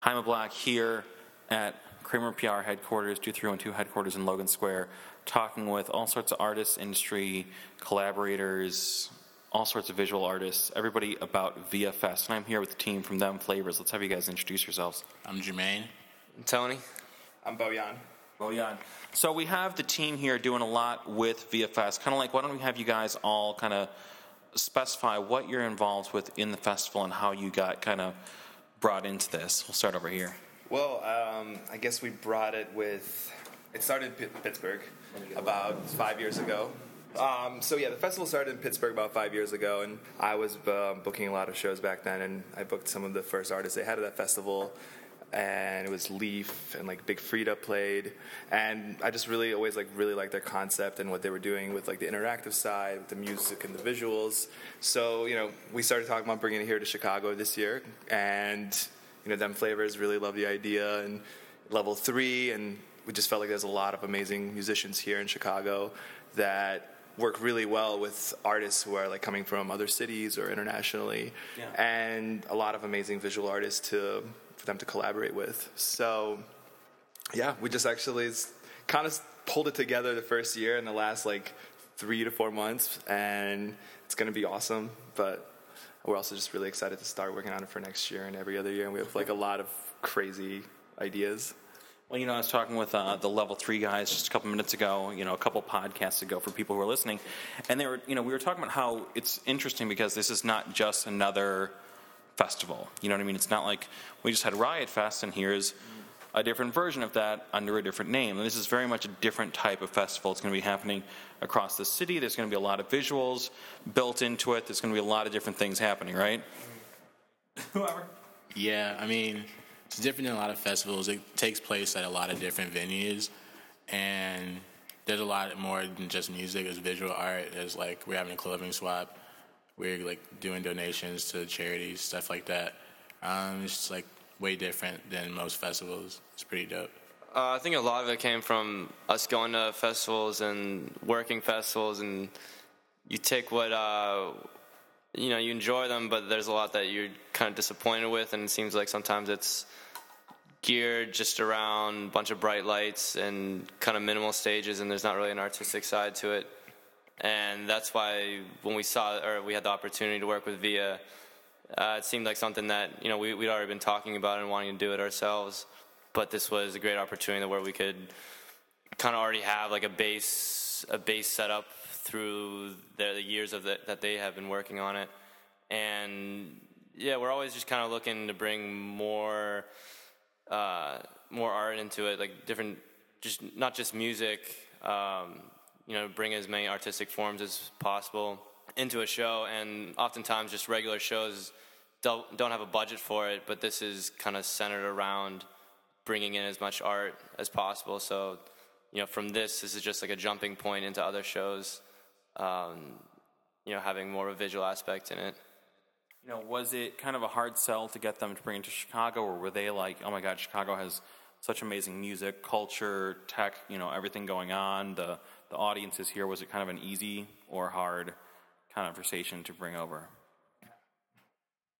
Jaime Black here at Kramer PR headquarters, Do312 headquarters in Logan Square, talking with all sorts of artists, industry, collaborators, all sorts of visual artists, everybody about VIA Fest. And I'm here with the team from Them Flavors. Let's have you guys introduce yourselves. I'm Jermaine. I'm Tony. I'm Bojan. Bojan. So we have the team here doing a lot with VIA Fest. Kind of like, why don't we have you guys all kind of specify what you're involved with in the festival and how you got kind of brought into this? We'll start over here. Well, um, I guess we brought it with. It started in Pittsburgh about five years ago. Um, so yeah, the festival started in Pittsburgh about five years ago, and I was uh, booking a lot of shows back then, and I booked some of the first artists they had at that festival. And it was Le1f and like Big Freedia played, and I just really always like really liked their concept and what they were doing with like the interactive side, with the music and the visuals. So you know, we started talking about bringing it here to Chicago this year, and you know, them flavors really love the idea and level three, and we just felt like there's a lot of amazing musicians here in Chicago that work really well with artists who are like coming from other cities or internationally, Yeah. and a lot of amazing visual artists to them to collaborate with. So, yeah, we just actually kind of pulled it together the first year in the last like three to four months, and it's gonna be awesome. But we're also just really excited to start working on it for next year and every other year. And we have like a lot of crazy ideas. Well, you know, I was talking with uh, the level three guys just a couple minutes ago, you know, a couple podcasts ago for people who are listening. And they were, you know, we were talking about how it's interesting because this is not just another festival. You know what I mean? It's not like we just had Riot Fest and here's a different version of that under a different name. And this is very much a different type of festival. It's going to be happening across the city. There's going to be a lot of visuals built into it. There's going to be a lot of different things happening, right? Whoever. Yeah, I mean, it's different than a lot of festivals. It takes place at a lot of different venues, and there's a lot more than just music. There's visual art. There's like we're having a clothing swap. We're like doing donations to charities, stuff like that. Um, it's like way different than most festivals. It's pretty dope. Uh, I think a lot of it came from us going to festivals and working festivals, and you take what uh, you know you enjoy them, but there's a lot that you're kind of disappointed with, and it seems like sometimes it's geared just around a bunch of bright lights and kind of minimal stages, and there's not really an artistic side to it. And that's why when we saw or we had the opportunity to work with Via, uh, it seemed like something that you know we, we'd already been talking about and wanting to do it ourselves. But this was a great opportunity where we could kind of already have like a base a base set up through the, the years of the, that they have been working on it, and yeah, we're always just kind of looking to bring more uh, more art into it, like different, just not just music. Um, you know, bring as many artistic forms as possible into a show, and oftentimes just regular shows don't don't have a budget for it, but this is kind of centered around bringing in as much art as possible. So, you know, from this, this is just like a jumping point into other shows. Um, you know, having more of a visual aspect in it. You know, was it kind of a hard sell to get them to bring it to Chicago, or were they like, oh my God, Chicago has such amazing music, culture, tech, you know, everything going on. The the audience is here. Was it kind of an easy or hard conversation to bring over?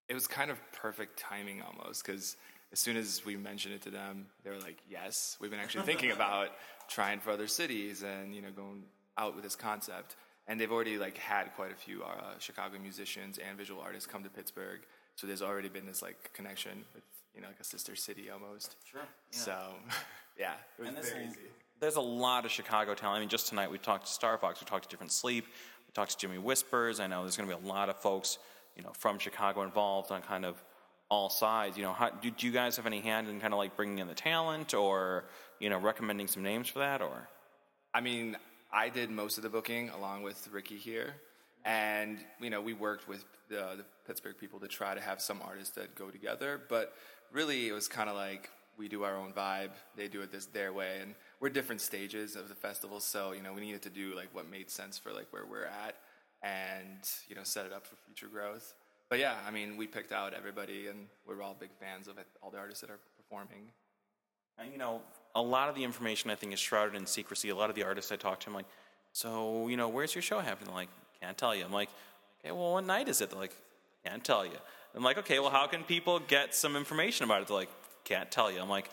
It was kind of perfect timing almost because as soon as we mentioned it to them, they were like, "Yes, we've been actually thinking about trying for other cities and you know going out with this concept." And they've already like had quite a few uh, Chicago musicians and visual artists come to Pittsburgh, so there's already been this like connection with you know like a sister city almost. Sure. So, yeah, it was And this very is- easy. There's a lot of Chicago talent. I mean, just tonight we talked to Star Fox, we talked to Different Sleep, we talked to Jimmy Whispers. I know there's going to be a lot of folks, you know, from Chicago involved on kind of all sides. You know, how, do, do you guys have any hand in kind of like bringing in the talent, or you know, recommending some names for that, or? I mean, I did most of the booking along with Ricky here, and you know we worked with the, the Pittsburgh people to try to have some artists that go together. But really, it was kind of like we do our own vibe, they do it this their way, and we're different stages of the festival. So you know we needed to do like what made sense for like where we're at, and you know set it up for future growth. But yeah, I mean, we picked out everybody, and we're all big fans of it, all the artists that are performing. And, you know, a lot of the information I think is shrouded in secrecy. A lot of the artists I talk to, I'm like, so, you know, where's your show happening? Like, can't tell you. I'm like, okay, well, what night is it? They're like, can't tell you. I'm like, okay, well, how can people get some information about it? They're like, can't tell you. I'm like,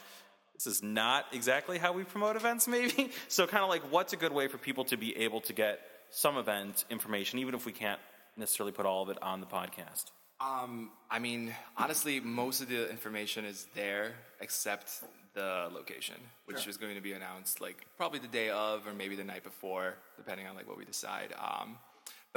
this is not exactly how we promote events, maybe. So, kind of like, what's a good way for people to be able to get some event information, even if we can't necessarily put all of it on the podcast? Um, I mean, honestly, most of the information is there except the location, which is going to be announced like probably the day of or maybe the night before, depending on like what we decide. Um,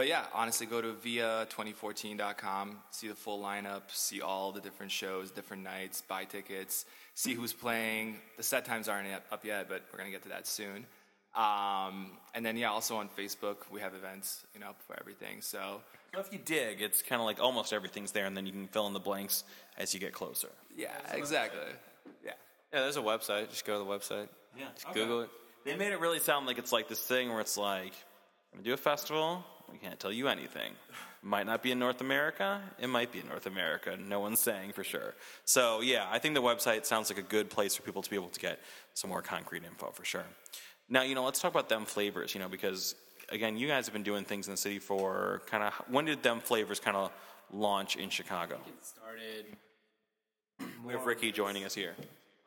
but yeah, honestly, go to via2014.com, see the full lineup, see all the different shows, different nights, buy tickets, see who's playing. The set times aren't up yet, but we're gonna get to that soon. Um, and then yeah, also on Facebook we have events, you know, for everything. So So, if you dig, it's kind of like almost everything's there, and then you can fill in the blanks as you get closer. yeah, exactly. Yeah. Yeah, there's a website. Just go to the website. Yeah, Just Google it. They made it really sound like it's like this thing where it's like, we're gonna do a festival. We can't tell you anything. Might not be in North America. It might be in North America. No one's saying for sure. So yeah, I think the website sounds like a good place for people to be able to get some more concrete info for sure. Now you know, let's talk about them flavors. You know, because again, you guys have been doing things in the city for kind of. When did them flavors kind of launch in Chicago? It started We have Ricky joining us here.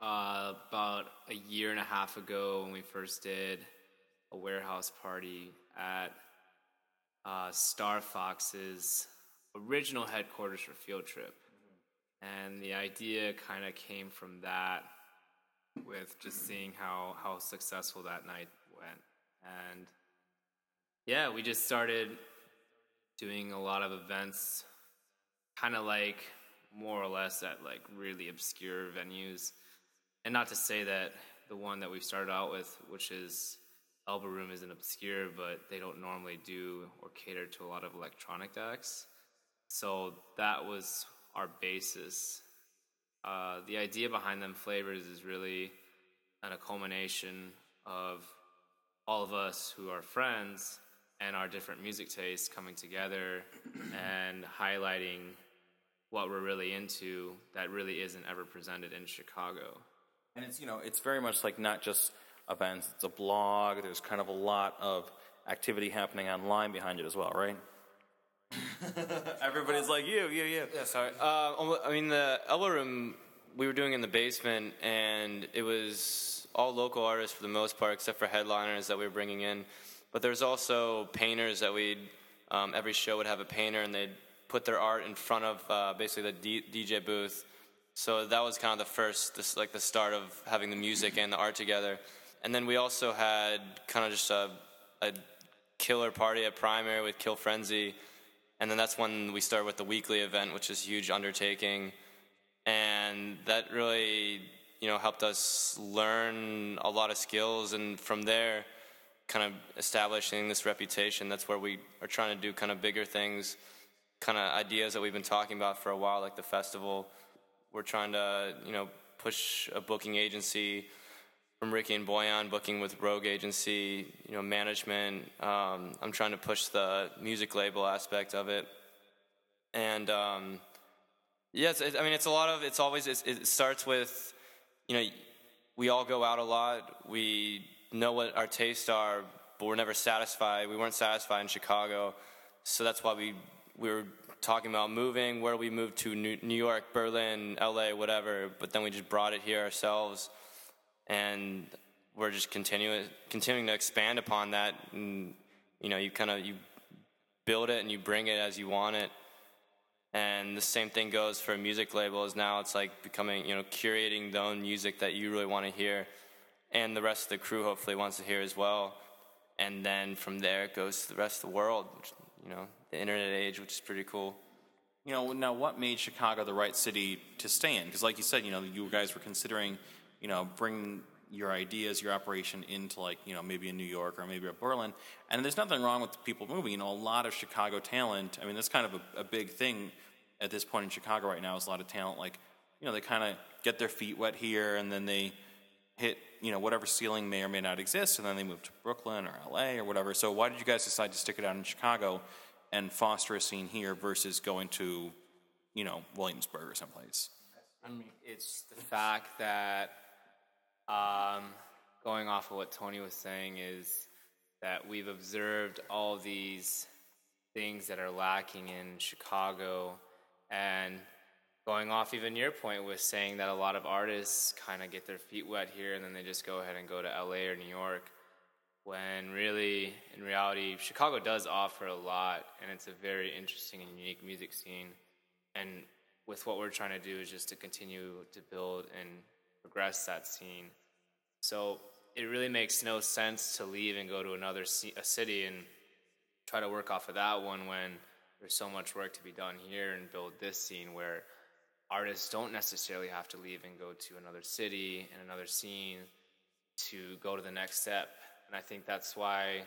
uh, about a year and a half ago when we first did a warehouse party at uh, Star Fox's original headquarters for Field Trip. And the idea kind of came from that with just seeing how, how successful that night went. And yeah, we just started doing a lot of events, kind of like more or less at like really obscure venues. And not to say that the one that we've started out with, which is Elbo Room, isn't obscure, but they don't normally do or cater to a lot of electronic acts. So that was our basis. Uh, the idea behind them flavors is really of culmination of all of us who are friends and our different music tastes coming together and highlighting what we're really into that really isn't ever presented in Chicago. And it's you know it's very much like not just events. It's a blog. There's kind of a lot of activity happening online behind it as well, right? Everybody's like you, you, you. Yeah, sorry. Uh, I mean, the Elbo Room we were doing in the basement, and it was all local artists for the most part, except for headliners that we were bringing in. But there's also painters that we'd um, every show would have a painter, and they'd put their art in front of uh, basically the D- DJ booth. So that was kind of the first, this like the start of having the music and the art together. And then we also had kind of just a, a killer party at Primary with Kill Frenzy. And then that's when we started with the weekly event, which is a huge undertaking. And that really, you know, helped us learn a lot of skills. And from there, kind of establishing this reputation. That's where we are trying to do kind of bigger things, kind of ideas that we've been talking about for a while, like the festival. We're trying to, you know, push a booking agency from Ricky and Bojan, booking with Rogue Agency, you know, management. Um, I'm trying to push the music label aspect of it, and um, yes, I mean, it's a lot of. It's always. It's, it starts with, you know, we all go out a lot. We know what our tastes are, but we're never satisfied. We weren't satisfied in Chicago, so that's why we we were talking about moving. Where we moved to New York, Berlin, L.A., whatever. But then we just brought it here ourselves and we're just continuing continuing to expand upon that and you know you kind of you build it and you bring it as you want it. And the same thing goes for music labels now it's like becoming you know curating the own music that you really want to hear. And the rest of the crew hopefully wants to hear as well. And then from there it goes to the rest of the world which, you know the internet age which is pretty cool. You know, now what made Chicago the right city to stay in? Because, like you said, you know, you guys were considering, you know, bring your ideas, your operation into like, you know, maybe in New York or maybe a Berlin. And there's nothing wrong with people moving. You know, a lot of Chicago talent. I mean, that's kind of a, a big thing at this point in Chicago right now. Is a lot of talent like, you know, they kind of get their feet wet here, and then they hit, you know, whatever ceiling may or may not exist, and then they move to Brooklyn or LA or whatever. So, why did you guys decide to stick it out in Chicago? and foster a scene here versus going to, you know, Williamsburg or someplace. I mean, it's the fact that, um, going off of what Tony was saying, is that we've observed all these things that are lacking in Chicago, and going off even your point with saying that a lot of artists kind of get their feet wet here and then they just go ahead and go to LA or New York when really in reality Chicago does offer a lot and it's a very interesting and unique music scene. And with what we're trying to do is just to continue to build and progress that scene so it really makes no sense to leave and go to another c- city and try to work off of that one when there's so much work to be done here and build this scene where artists don't necessarily have to leave and go to another city and another scene to go to the next step. And I think that's why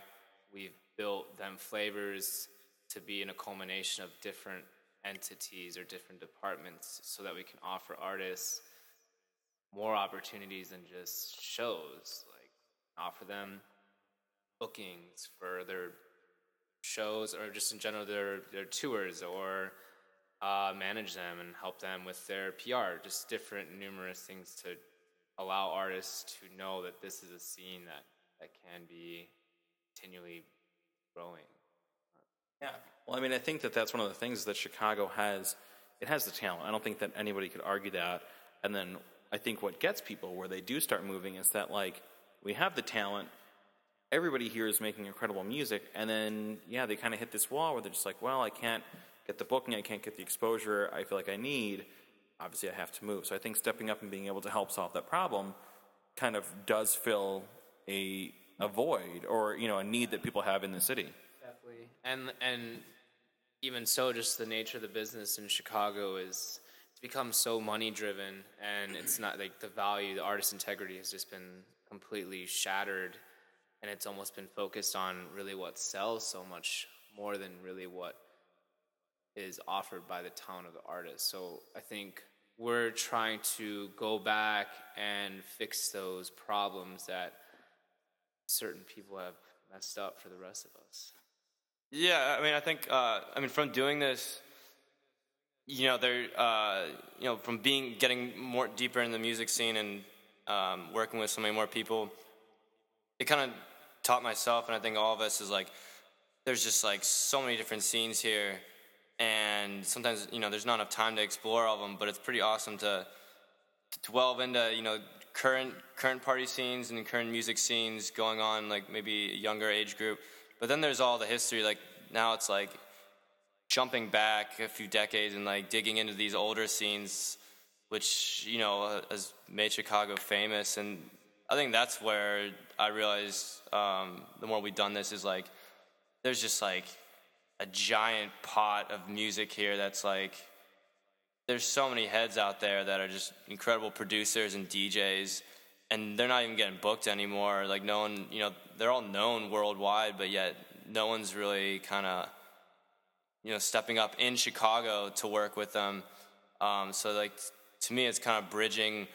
we've built them flavors to be in a culmination of different entities or different departments so that we can offer artists more opportunities than just shows. Like offer them bookings for their shows or just in general their their tours or uh, manage them and help them with their PR. Just different numerous things to allow artists to know that this is a scene that that can be continually growing. Yeah. Well, I mean, I think that that's one of the things that Chicago has. It has the talent. I don't think that anybody could argue that. And then I think what gets people where they do start moving is that like we have the talent. Everybody here is making incredible music, and then yeah, they kind of hit this wall where they're just like, well, I can't get the booking, I can't get the exposure I feel like I need. Obviously, I have to move. So I think stepping up and being able to help solve that problem kind of does fill a a void or you know a need that people have in the city. Definitely. And and even so, just the nature of the business in Chicago is it's become so money driven, and it's not like the value, the artist integrity has just been completely shattered, and it's almost been focused on really what sells so much more than really what is offered by the talent of the artist. So I think we're trying to go back and fix those problems that certain people have messed up for the rest of us. Yeah, I mean, I think, uh, I mean, from doing this, you know, there, uh, you know, from being getting more deeper in the music scene and um, working with so many more people, it kind of taught myself, and I think all of us is like, there's just like so many different scenes here, and sometimes you know, there's not enough time to explore all of them, but it's pretty awesome to, to delve into you know current current party scenes and current music scenes going on, like maybe a younger age group. But then there's all the history. Like now, it's like jumping back a few decades and like digging into these older scenes, which you know has made Chicago famous. And I think that's where I realized um, the more we've done this is like there's just like a giant pot of music here that's like there's so many heads out there that are just incredible producers and DJs and they're not even getting booked anymore like no one you know they're all known worldwide but yet no one's really kind of you know stepping up in Chicago to work with them. Um, so like to me it's kind of bridging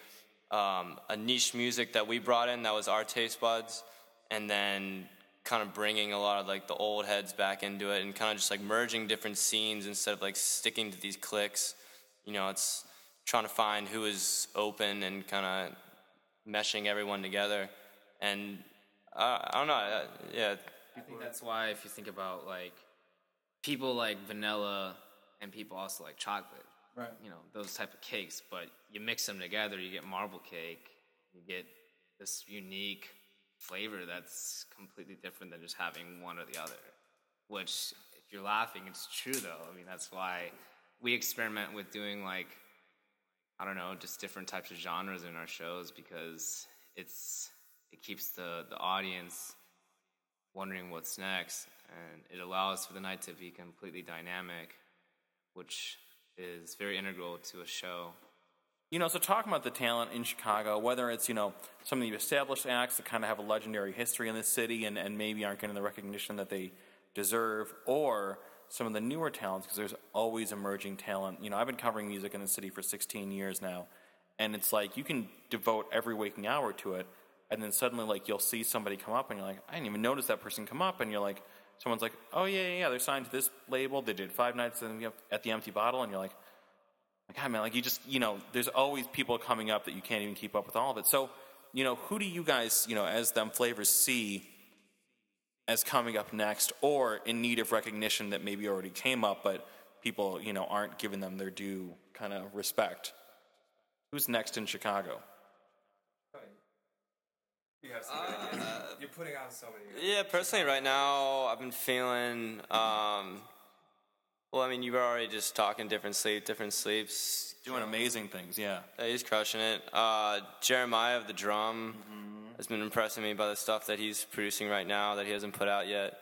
um, a niche music that we brought in that was our taste buds and then kind of bringing a lot of like the old heads back into it and kind of just like merging different scenes instead of like sticking to these cliques you know it's trying to find who is open and kind of meshing everyone together. And uh, i don't know uh, yeah. I think that's why if you think about like people like vanilla and people also like chocolate, Right. you know, those type of cakes, but you mix them together, you get marble cake, you get this unique flavor that's completely different than just having one or the other. Which, if you're laughing, it's true though. I mean, that's why we experiment with doing like, I don't know, just different types of genres in our shows because it's it keeps the the audience wondering what's next, and it allows for the night to be completely dynamic, which is very integral to a show. You know, so talking about the talent in Chicago, whether it's, you know, some of the established acts that kind of have a legendary history in this city and, and maybe aren't getting the recognition that they deserve, or some of the newer talents, because there's always emerging talent. You know, I've been covering music in the city for 16 years now, and it's like you can devote every waking hour to it, and then suddenly, like, you'll see somebody come up, and you're like, I didn't even notice that person come up, and you're like, someone's like, oh, yeah, yeah, yeah, they're signed to this label, they did five nights at the Empty Bottle, and you're like, God, man, like you just, you know, there's always people coming up that you can't even keep up with all of it. So, you know, who do you guys, you know, as them flavors see as coming up next or in need of recognition that maybe already came up, but people, you know, aren't giving them their due kind of respect. Who's next in Chicago? You have some good ideas. You're putting out so many. Yeah, personally, right now, I've been feeling. Um, well, I mean, you were already just talking different sleep, different sleeps. Doing amazing things, yeah. Yeah, he's crushing it. Uh, Jeremiah of the drum has been impressing me by the stuff that he's producing right now that he hasn't put out yet.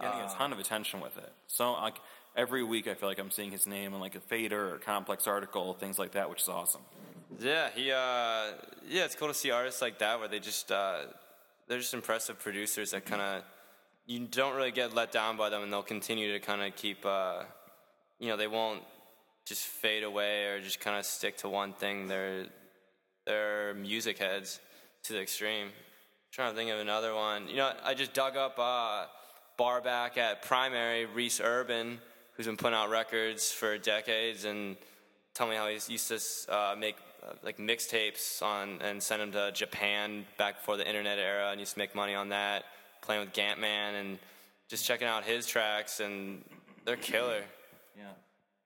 Getting a ton of attention with it. So like every week, I feel like I'm seeing his name in like a fader or complex article, things like that, which is awesome. Yeah, he. Uh, yeah, it's cool to see artists like that where they just uh, they're just impressive producers that kind of you don't really get let down by them, and they'll continue to kind of keep. Uh, you know, they won't just fade away or just kind of stick to one thing. They're they're music heads to the extreme. trying to think of another one. You know, I just dug up uh, bar back at Primary Reese Urban, who's been putting out records for decades, and tell me how he used to uh, make like mixtapes on and send them to Japan back before the internet era, and used to make money on that, playing with Gantman and just checking out his tracks, and they're killer. Yeah.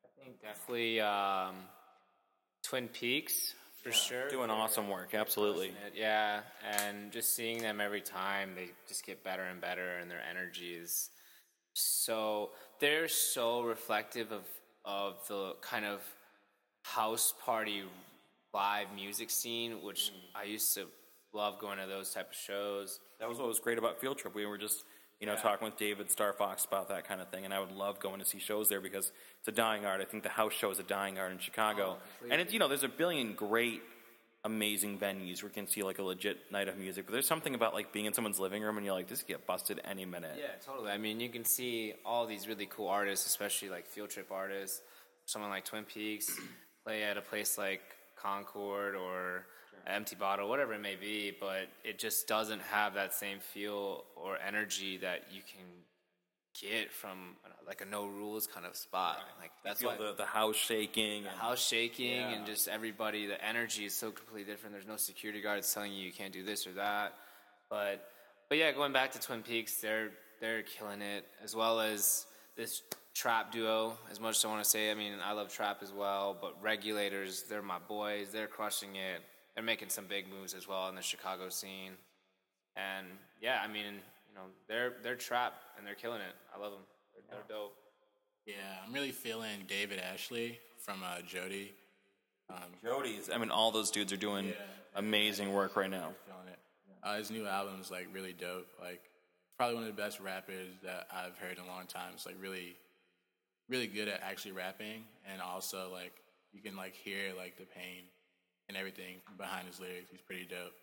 I think definitely um, Twin Peaks for sure. Doing awesome work, absolutely. Yeah, and just seeing them every time, they just get better and better, and their energy is so. They're so reflective of of the kind of house party live music scene, which mm. I used to love going to those type of shows. That was what was great about Field Trip. We were just, you know, talking with David Star Fox about that kind of thing, and I would love going to see shows there because it's a dying art. I think the house show is a dying art in Chicago, oh, and it's you know, there's a billion great, amazing venues where you can see like a legit night of music. But there's something about like being in someone's living room and you're like, this could get busted any minute. Yeah, totally. I mean, you can see all these really cool artists, especially like field trip artists. Someone like Twin Peaks play at a place like Concord or Empty Bottle, whatever it may be, but it just doesn't have that same feel or energy that you can get from like a no rules kind of spot. Like that's why the, the house shaking. and- house shaking Yeah. and just everybody the energy is so completely different there's no security guards telling you you can't do this or that but but yeah going back to twin peaks they're they're killing it as well as this trap duo as much as i want to say i mean i love trap as well but regulators they're my boys they're crushing it they're making some big moves as well in the chicago scene and yeah i mean you know they're they're trap and they're killing it i love them they're, they're dope Yeah, I'm really feeling David Ashley from uh, Jody. Jody's. I mean, all those dudes are doing Yeah. amazing work right now. Feeling it. Uh, his new album is like really dope. Like probably one of the best rappers that I've heard in a long time. It's like really, really good at actually rapping, and also like you can like hear like the pain and everything behind his lyrics. He's pretty dope.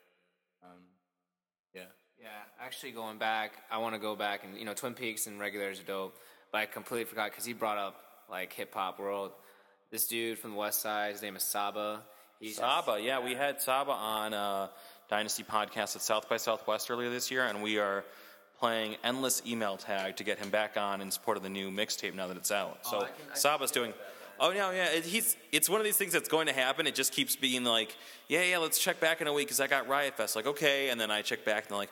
Um, yeah. Yeah, actually, going back, I want to go back and you know, Twin Peaks and Regulars are dope, but I completely forgot because he brought up like hip hop world. This dude from the West Side, his name is Saba. He's Saba, yeah, we had Saba on uh, Dynasty podcast at South by Southwest earlier this year, and we are playing endless email tag to get him back on in support of the new mixtape now that it's out. Oh, so I can- I Saba's doing. Oh no, yeah, it, he's. It's one of these things that's going to happen. It just keeps being like, yeah, yeah, let's check back in a week because I got Riot Fest. Like, okay, and then I check back and like,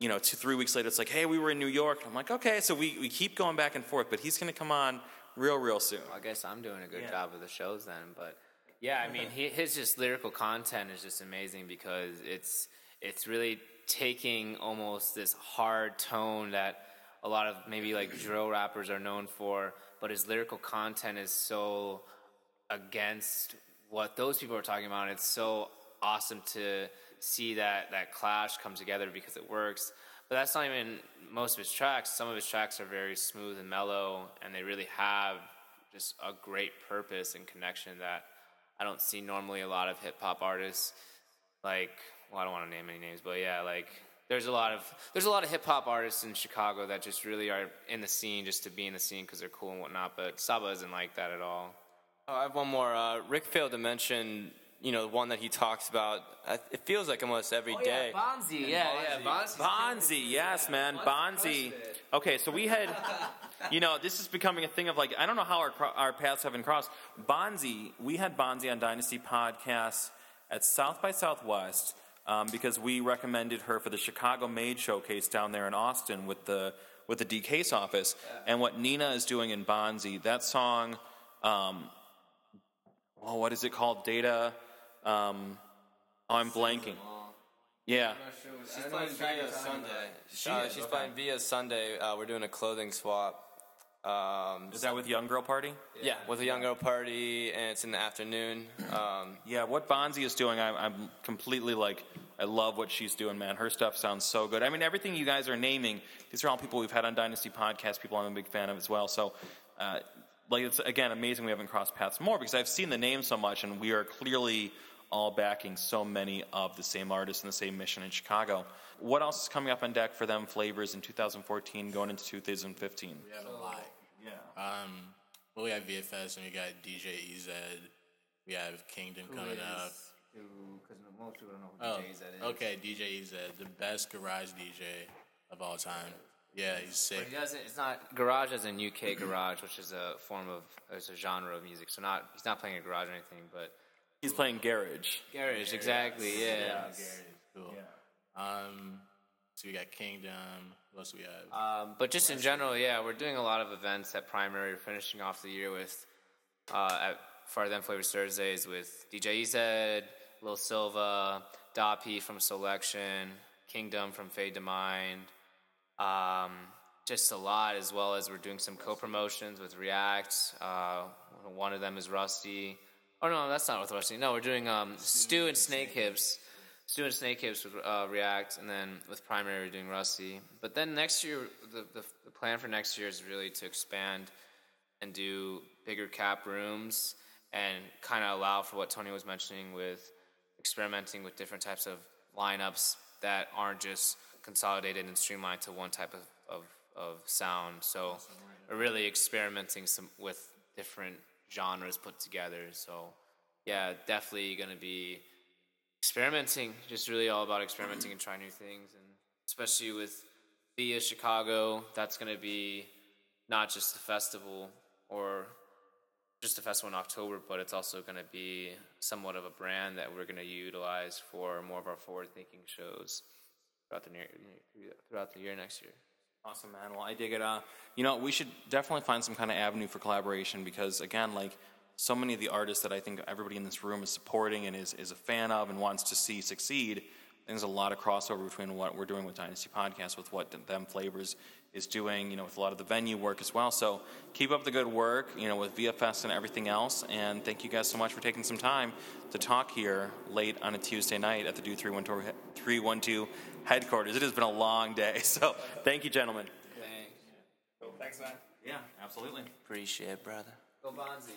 you know, two, three weeks later, it's like, hey, we were in New York. I'm like, okay, so we, we keep going back and forth, but he's going to come on real, real soon. I guess I'm doing a good Yeah. job of the shows then, but yeah, I mean, he, his just lyrical content is just amazing because it's it's really taking almost this hard tone that a lot of maybe like drill rappers are known for, but his lyrical content is so against what those people are talking about. It's so awesome to see that that clash come together because it works. But that's not even most of his tracks. Some of his tracks are very smooth and mellow, and they really have just a great purpose and connection that I don't see normally a lot of hip hop artists. Like, well, I don't want to name any names, but yeah, like there's a lot of there's a lot of hip hop artists in Chicago that just really are in the scene just to be in the scene because they're cool and whatnot. But Saba isn't like that at all. Oh, I have one more. Uh, Rick failed to mention, you know, the one that he talks about. uh, It feels like almost every day. Bonzie, yeah, yeah, Bonzie. Bonzie, yes, man, Bonzie. Okay, so we had, you know, this is becoming a thing of like I don't know how our our paths haven't crossed. Bonzie, we had Bonzie on Dynasty Podcast at South by Southwest um, because we recommended her for the Chicago Made Showcase down there in Austin with the with the DCASE office, and what Nina is doing in Bonzie, that song. Um, oh, what is it called? Data. Um, oh, I'm blanking. Yeah. She's playing via Sunday. Uh, she's playing via Sunday. Uh, we're doing a clothing swap. Um, Is that with Young Girl Party? yeah, with a young girl party, and it's in the afternoon. Um, Yeah, what Bonzie is doing, I'm, I'm completely like, I love what she's doing, man. Her stuff sounds so good. I mean, everything you guys are naming, these are all people we've had on Dynasty Podcast, people I'm a big fan of as well. So, uh, like, it's again amazing we haven't crossed paths more because I've seen the name so much, and we are clearly all backing so many of the same artists and the same mission in Chicago. What else is coming up on deck for them flavors in 2014 going into 2015? We have a lot. Yeah. Um, well, we have VFS and we got DJ EZ. We have Kingdom coming up. Because most people don't know who Oh, DJ is. okay, DJ EZ, the best garage DJ of all time. Yeah, he's sick. He doesn't. It's not garage as in UK garage, which is a form of it's a genre of music. So not he's not playing a garage or anything, but He's playing Garage. garage exactly. Yeah. Cool. Um, so we got Kingdom. What else do we have? Um, but just in general, yeah, we're doing a lot of events at Primary. We're finishing off the year with uh, at Far Them Flavors Thursdays with DJ EZ, Lil Silva, Doppy from Selection, Kingdom from Fade to Mind. Um, just a lot, as well as we're doing some co-promotions with React. Uh, one of them is Rustie. Oh no, that's not Rustie. No, we're doing um, Stu and Snake Hips. Stu and Snake Hips with uh, React, and then with Primary we're doing Rustie. But then next year, the, the, the plan for next year is really to expand and do bigger cap rooms and kind of allow for what Tony was mentioning with experimenting with different types of lineups that aren't just consolidated and streamlined to one type of, of, of sound. So really experimenting some with different genres put together. So yeah, definitely to be experimenting. Just really all about experimenting and trying new things, and especially with via Chicago, that's to be not just a festival or just a festival in October, but it's also going to be somewhat of a brand that we're going to utilize for more of our forward-thinking shows throughout the near, throughout the year next year. Awesome, man. Well, I dig it. Uh, you know, we should definitely find some kind of avenue for collaboration because, again, like so many of the artists that I think everybody in this room is supporting and is, is a fan of and wants to see succeed, there's a lot of crossover between what we're doing with Dynasty Podcast, with what Them Flavors is doing, you know, with a lot of the venue work as well. So keep up the good work, you know, with VFS and everything else. And thank you guys so much for taking some time to talk here late on a Tuesday night at the Do 312, 312 headquarters. It has been a long day. So thank you, gentlemen. Thanks. Thanks, man. Yeah, absolutely. appreciate it, brother. Go Bonzie.